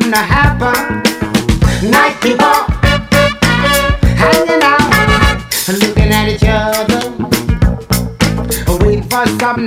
something to happen. Night people hanging out, looking at each other, waiting for something.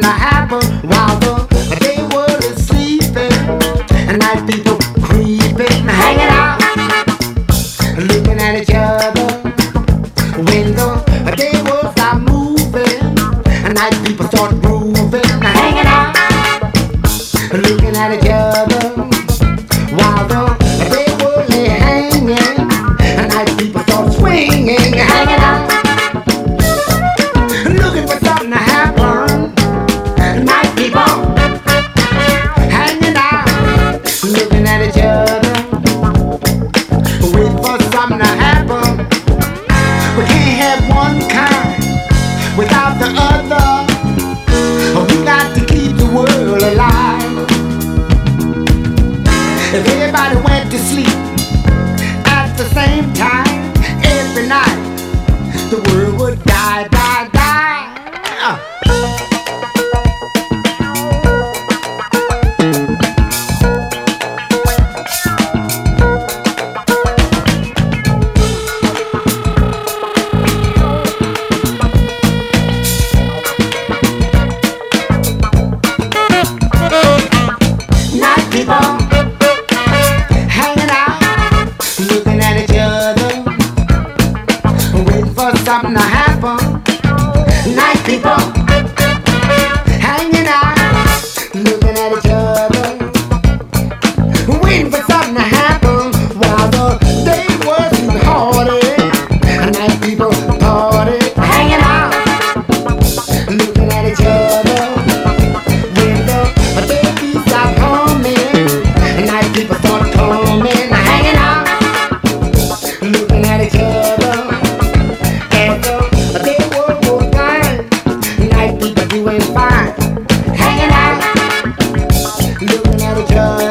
Yeah.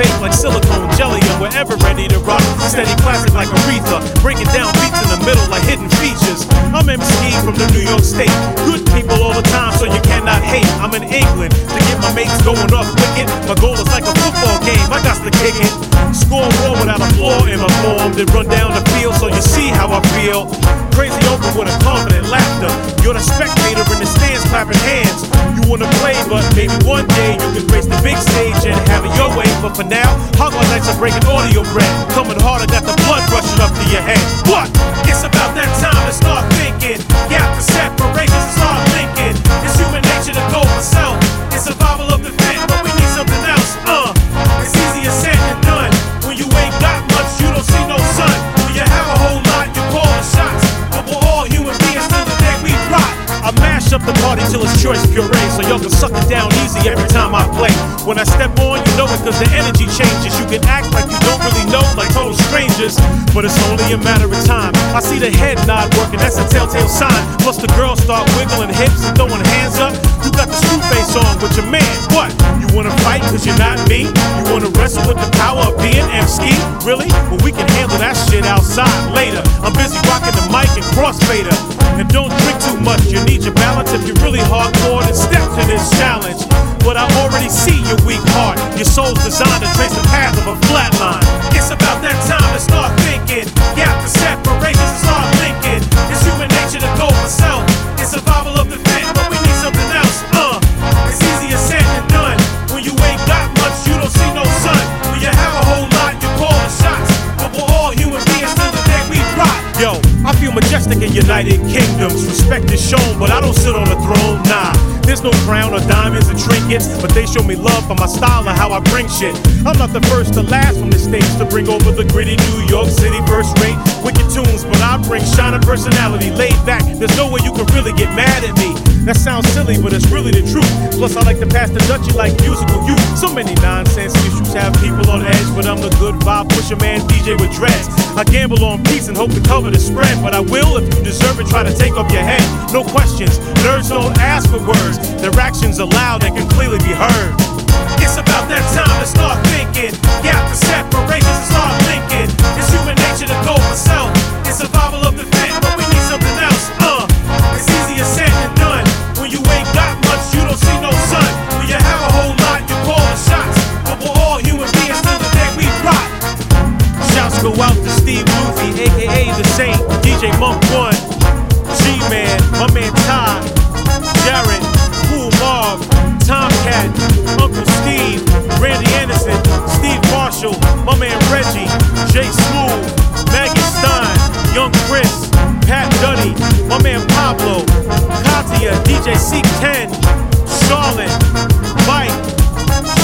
fake like silicone jelly, and wherever ready to rock. Steady classic like Aretha, breaking down beats in the middle like hidden features. I'm MC from the New York State. Good people all the time, so you cannot hate. I'm in England to get my mates going off wicked. My goal is like a football game, I got to kick it. Score more without a flaw in my form, then run down the field so you see how I feel crazy open with a confident laughter. You're the spectator in the stands clapping hands. You wanna play, but maybe one day you can grace the big stage and have it your way. But for now, hog nights are breaking audio bread. Coming harder, got the blood rushing up to your head. What? It's about that time to start thinking. Gap the separations choice puree, so y'all can suck it down easy every time I play. When I step on, you know it cause the energy changes. You can act like you don't really know, like total strangers, but it's only a matter of time. I see the head nod working, that's a telltale sign. Plus the girls start wiggling hips and throwing hands up. Got the screw face on with your man. What? You wanna fight cause you're not me? You wanna wrestle with the power of being MC? Really? Well, we can handle that shit outside later. I'm busy rocking the mic and crossfader. And don't drink too much, you need your balance. If you're really hardcore, then step to this challenge. But I already see your weak heart. Your soul's designed to trace the path of a flat line. It's about that time to start thinking. Gap the separations feel majestic in United Kingdoms. Respect is shown, but I don't sit on a throne. Nah, there's no crown or diamonds or trinkets, but they show me love for my style and how I bring shit. I'm not the first to last from the stage to bring over the gritty New York City first rate wicked tunes, but I bring shining personality, laid back. There's no way you can really get mad at me. That sounds silly, but it's really the truth. Plus, I like to pass the Dutchie like musical youth. So many nonsense issues have people on edge, but I'm the good vibe pusher man DJ with dreads. I gamble on peace and hope to cover the spread, but I will if you deserve it. Try to take off your head, no questions. Nerds don't ask for words, their actions are loud and can clearly be heard. It's about that time to start thinking. Gap the separations and start thinking. It's human nature to go for DJ Monk One, G-Man, my man Ty, Jared, Cool Marv, Tomcat, Uncle Steve, Randy Anderson, Steve Marshall, my man Reggie, Jay Smooth, Maggie Stein, Young Chris, Pat Duddy, my man Pablo, Katia, DJ Seek 10, Charlotte, Mike,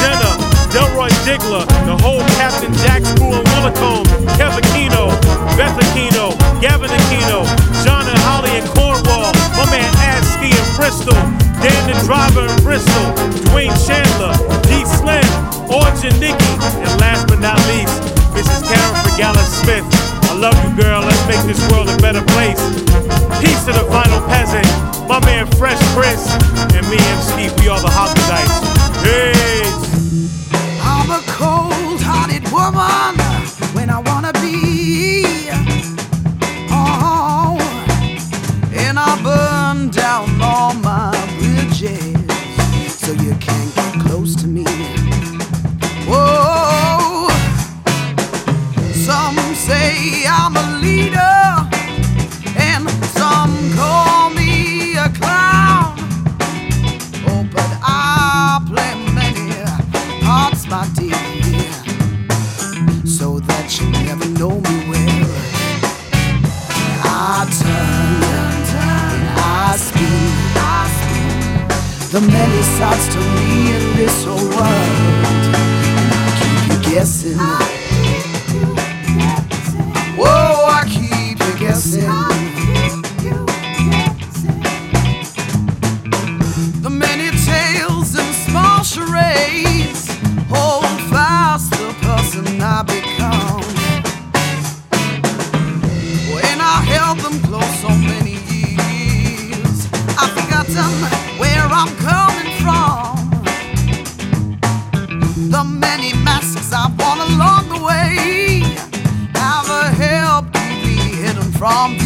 Jenna, Delroy Diggler, the whole Captain Jack Screw and Willicombe, Kevin Aquino, Beth Aquino, Gavin Aquino, John and Holly and Cornwall, my man Adsky and Bristol, Dan the Driver in Bristol, Dwayne Chandler, D Slim, Orchard Nikki, and last but not least, Mrs. Karen Fregala Smith. I love you, girl. Let's make this world a better place. Peace to the vinyl peasant, my man Fresh Chris, and me, MC. We are the Hoggites. Peace. I'm a cold-hearted woman when I wanna be. Down the many sides to me in this whole world, and I keep you guessing. Whoa, I keep you guessing. From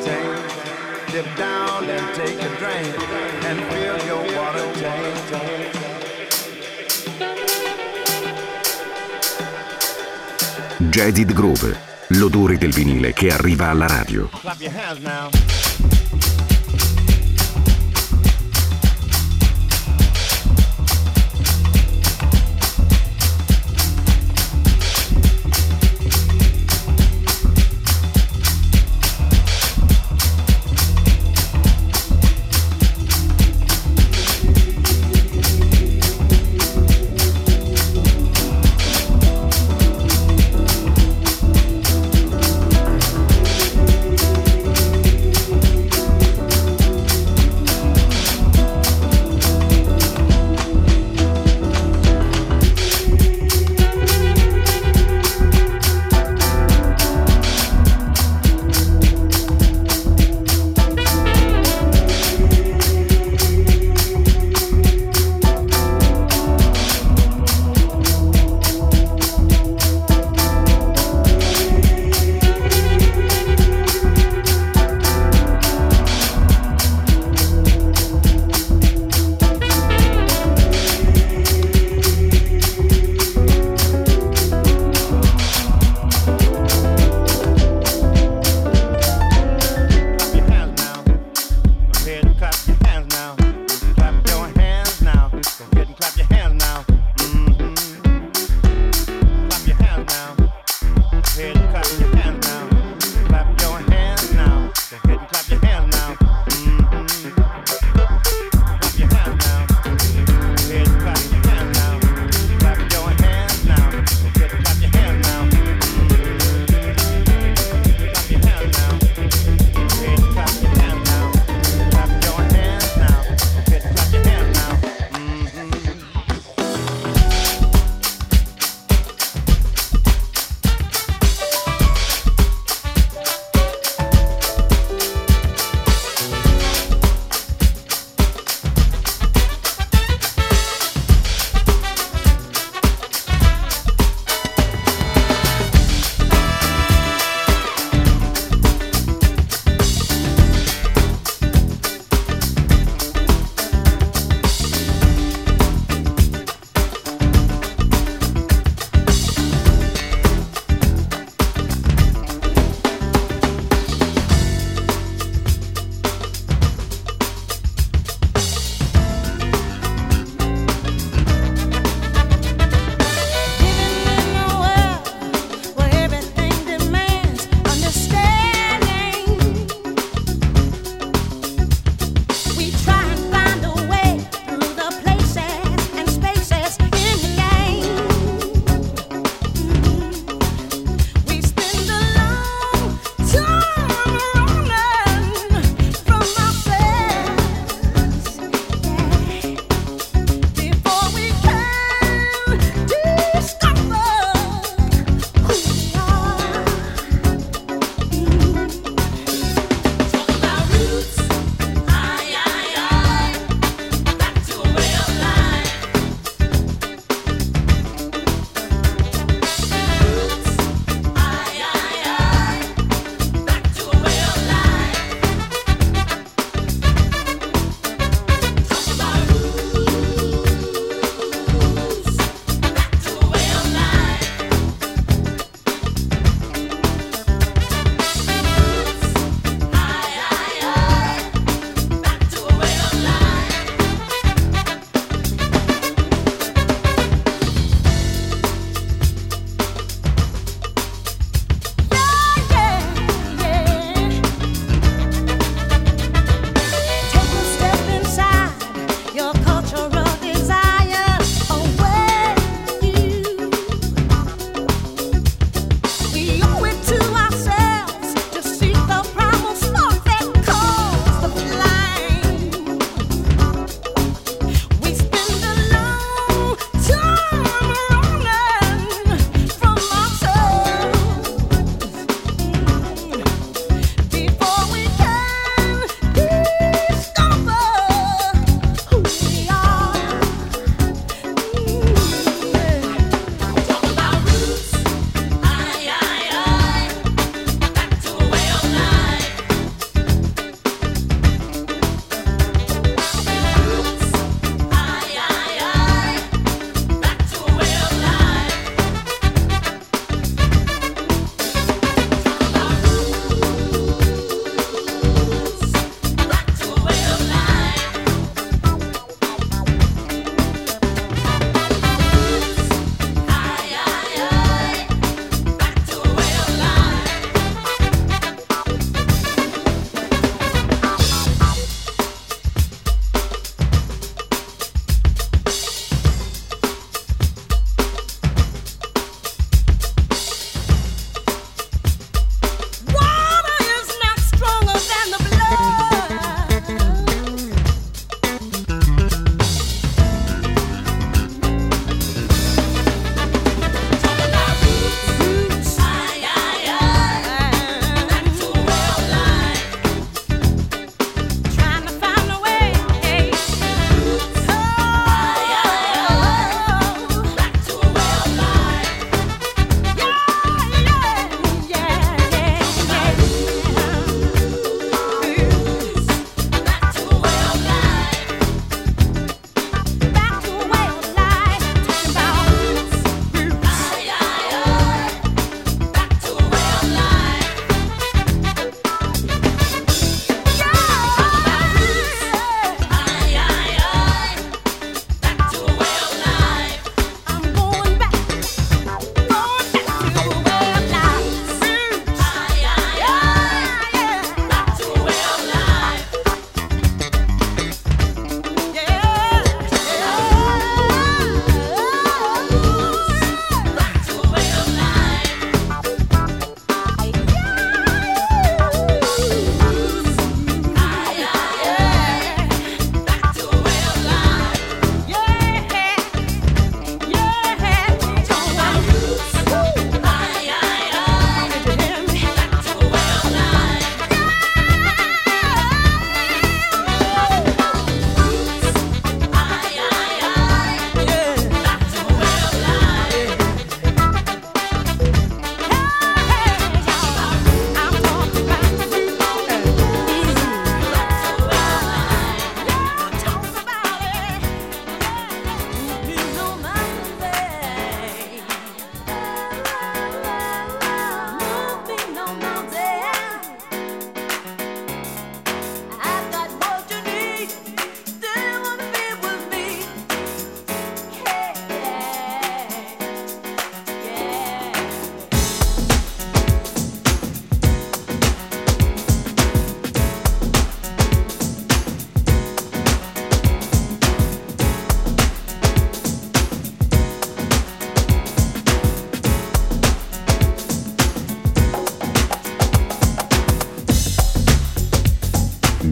Dip down and take a drink and fill your water tank. Jazzid Groove, l'odore del vinile che arriva alla radio.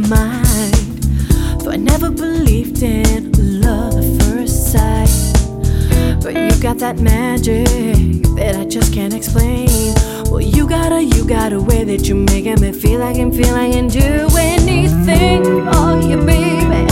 my mind. Though I never believed in love at first sight. But you got that magic that I just can't explain. Well, you got a, you got a way that you're making me feel like I'm feeling and do anything. Oh, you yeah, baby.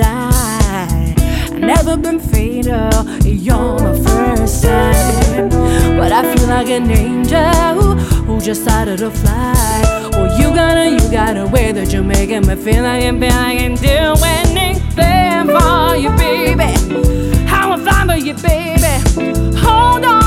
die. I've never been fatal, you're my first sight. But I feel like an angel who just started to fly. Well, you gotta, you gotta way that you're making me feel like I can do anything for you, baby. How I fine for you, baby. Hold on.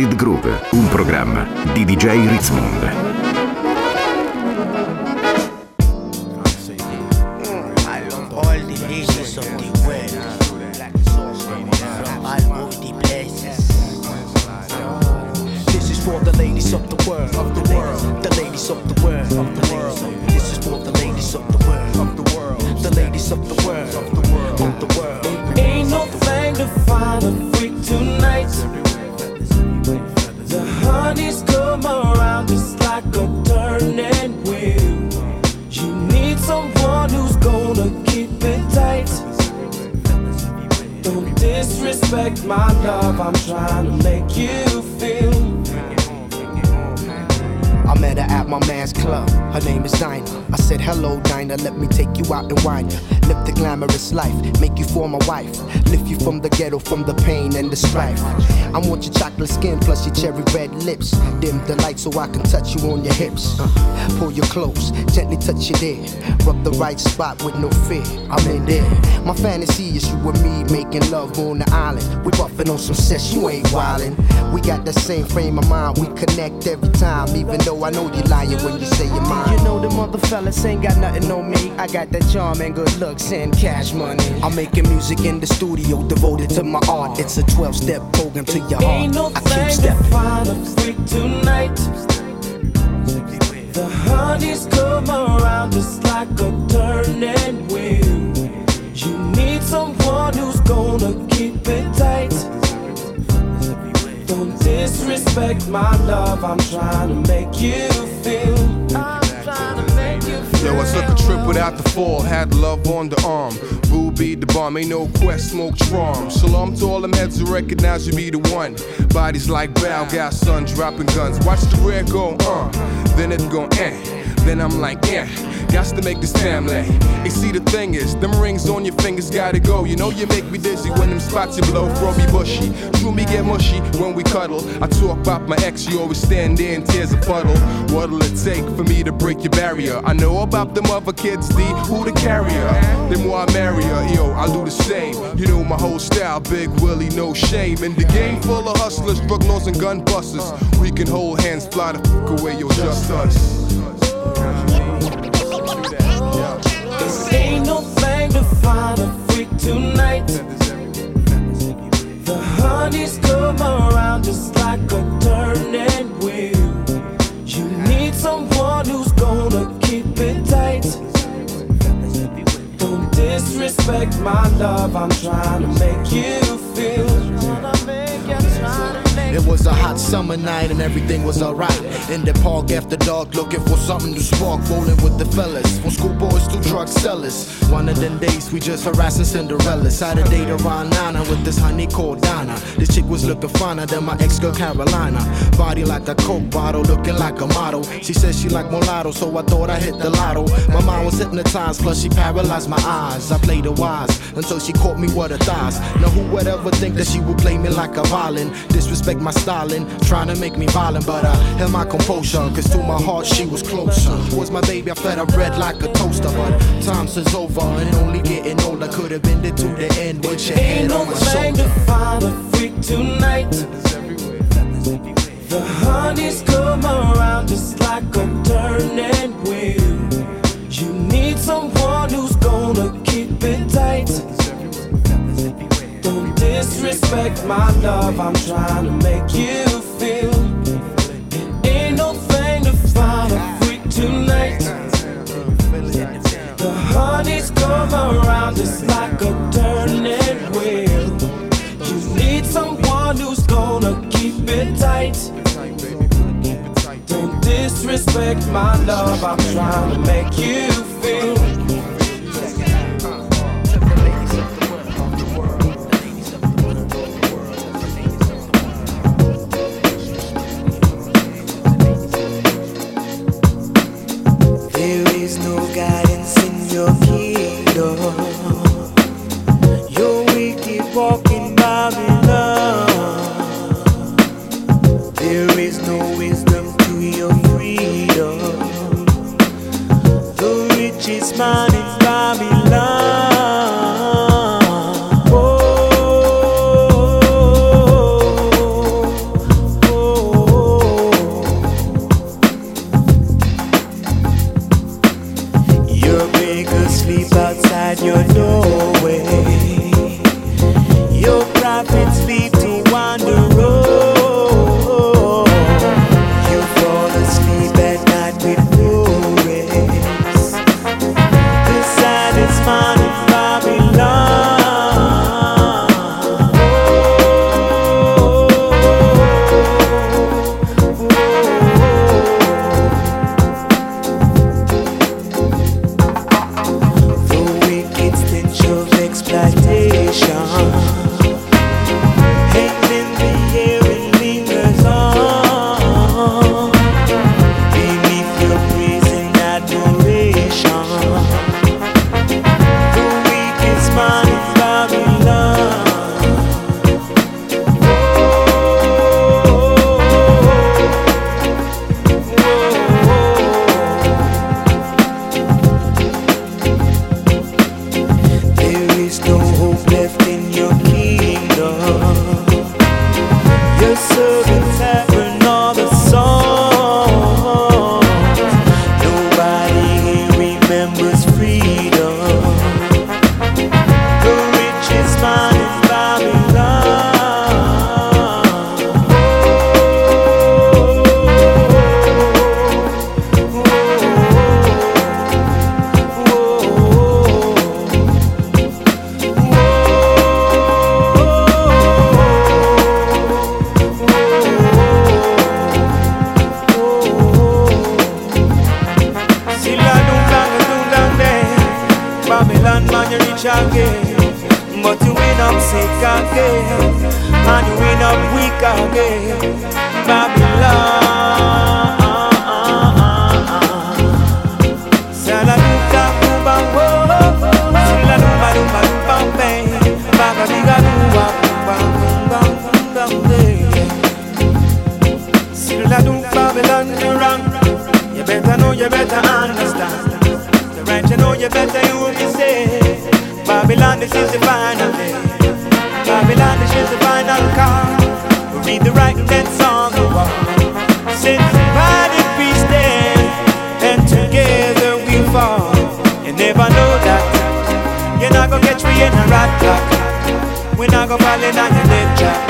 Clap your gonna keep it tight. Don't disrespect my love, I'm trying to make you feel. I met her at my man's club. Her name is Dinah. I said, Hello, Dinah, let me take you out and wine. Live the glamorous life, make you for my wife. Lift you from the ghetto, from the pain and the strife. I want your chocolate skin plus your cherry red lips. Dim the light so I can touch you on your hips. Uh, pull you close, gently touch your there. Rub the right spot with no fear. I'm in there. My fantasy is you and me making love on the island. We buffing on some sex, you ain't wildin'. We got the same frame of mind, we connect every time. Even though I know you lying when you say you're mine. You know the mother fellas ain't got nothing on me. I got that charm and good looks and cash money. I'm making music in the studio devoted to my art. It's a 12 step program to your Ain't no heart. I keep thing to stepping. find a freak tonight. The honeys come around just like a turning wheel. You need someone who's gonna keep it tight. Don't disrespect my love, I'm trying to make you feel. I'm trying to make you feel. Yo, I took a trip without the fall, had love on the arm. Boo be the bomb, ain't no quest, smoke charm. Shalom to all them heads who recognize you be the one. Bodies like bow, gas sun dropping guns. Watch the rear go, uh, then it go, eh. Then I'm like, yeah, got to make this family. Hey, see, the thing is, them rings on your fingers gotta go. You know you make me dizzy when them spots you blow, me bushy. True me get mushy when we cuddle. I talk about my ex, you always stand there and tears a puddle. What'll it take for me to break your barrier? I know about them other kids, D, who the carrier? The more I marry her, yo, I'll do the same. You know my whole style, Big Willie, no shame. In the game full of hustlers, drug lords, and gun busters. We can hold hands, fly the fuck away, yo, just us. Ain't no find a freak tonight. The honeys come around just like a turning wheel. You need someone who's gonna keep it tight. Don't disrespect my love, I'm trying to make you feel. It was a hot summer night and everything was alright. In the park after dark, looking for something to spark, rolling with the fellas. From schoolboys to drug sellers. One of them days we just harassing Cinderella. A date around Nana with this honey called Donna. This chick was looking finer than my ex girl Carolina. Body like a coke bottle, looking like a model. She said she like mulatto, so I thought I hit the lotto. My mind was hypnotized, plus she paralyzed my eyes. I played the wise until she caught me with her thighs. Now who would ever think that she would play me like a violin? Disrespect my styling, trying to make me violent, but I held my composure. Cause to my heart she was closer. Was my baby, I fed her bread like a toaster. But times is over and only getting older. Could have been there to the end with your no on my shoulder. to find a freak tonight. The honeys come around just like a turning wheel. You need someone who's gonna keep it tight. Disrespect my love, I'm trying to make you feel. Ain't no thing to find a freak tonight. The honeys come around just like a turning wheel. You need someone who's gonna keep it tight. Don't disrespect my love, I'm trying to make you feel. Is no guidance in your kingdom. You're wicked walking. There is no wisdom to your freedom. The called this is the final day. Babylon, this is the final call. We read the writings on the wall. Since divided we stand, and together we fall. You never know that. You're not gonna catch me in a rat trap. We're not gonna fall in on your trap.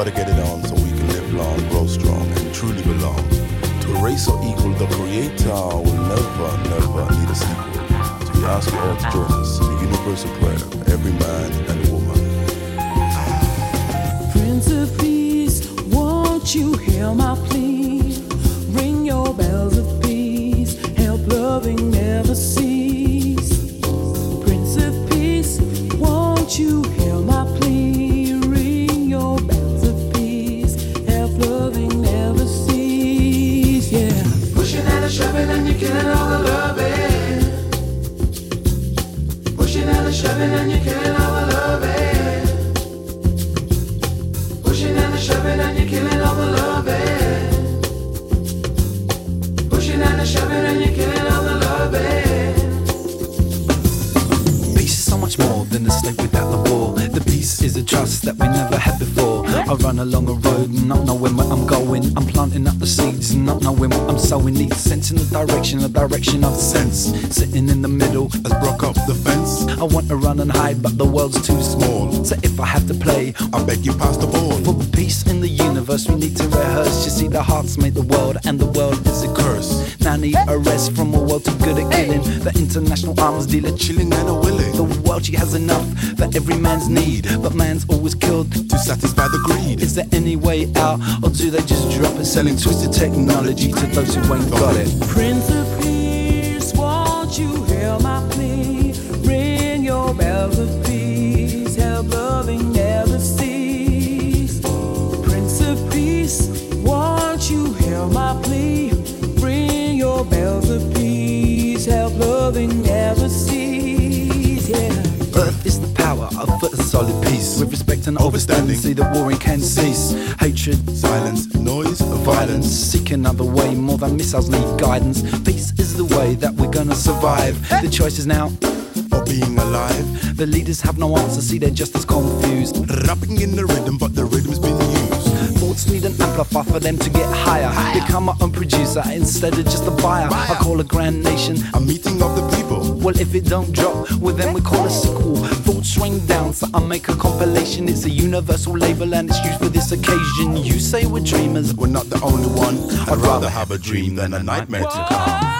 But we've got to get it on so we can live long, grow strong, and truly belong. To a race so equal, the creator will never, never need a sequel. So we ask you all to join us in the universal prayer Sitting in the middle, as broke up the fence. I want to run and hide, but the world's too small. So if I have to play, I beg you pass the ball. For the peace in the universe, we need to rehearse. You see, the hearts made the world, and the world is a curse. Now I need a rest from a world too good at killing. The international arms dealer chilling and a willing. The world she has enough for every man's need, but man's always killed to satisfy the greed. Is there any way out, or do they just drop it, selling twisted technology to those who ain't got it? Prince and overstanding, see the warring can cease. Hatred, silence, noise, violence. Seek another way, more than missiles need guidance. Peace is the way that we're gonna survive. The choice is now for being alive. The leaders have no answer, see they're just as confused. Rapping in the rhythm, but the rhythm's been used. Thoughts need an amplifier for them to get higher. Become my own producer instead of just a buyer. I call a grand nation a meeting of the people. Well, if it don't drop, well then we call a sequel. Thoughts rain down, so I make a compilation. It's a universal label and it's used for this occasion. You say we're dreamers, we're not the only one. I'd rather have a dream than a nightmare to come.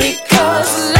Because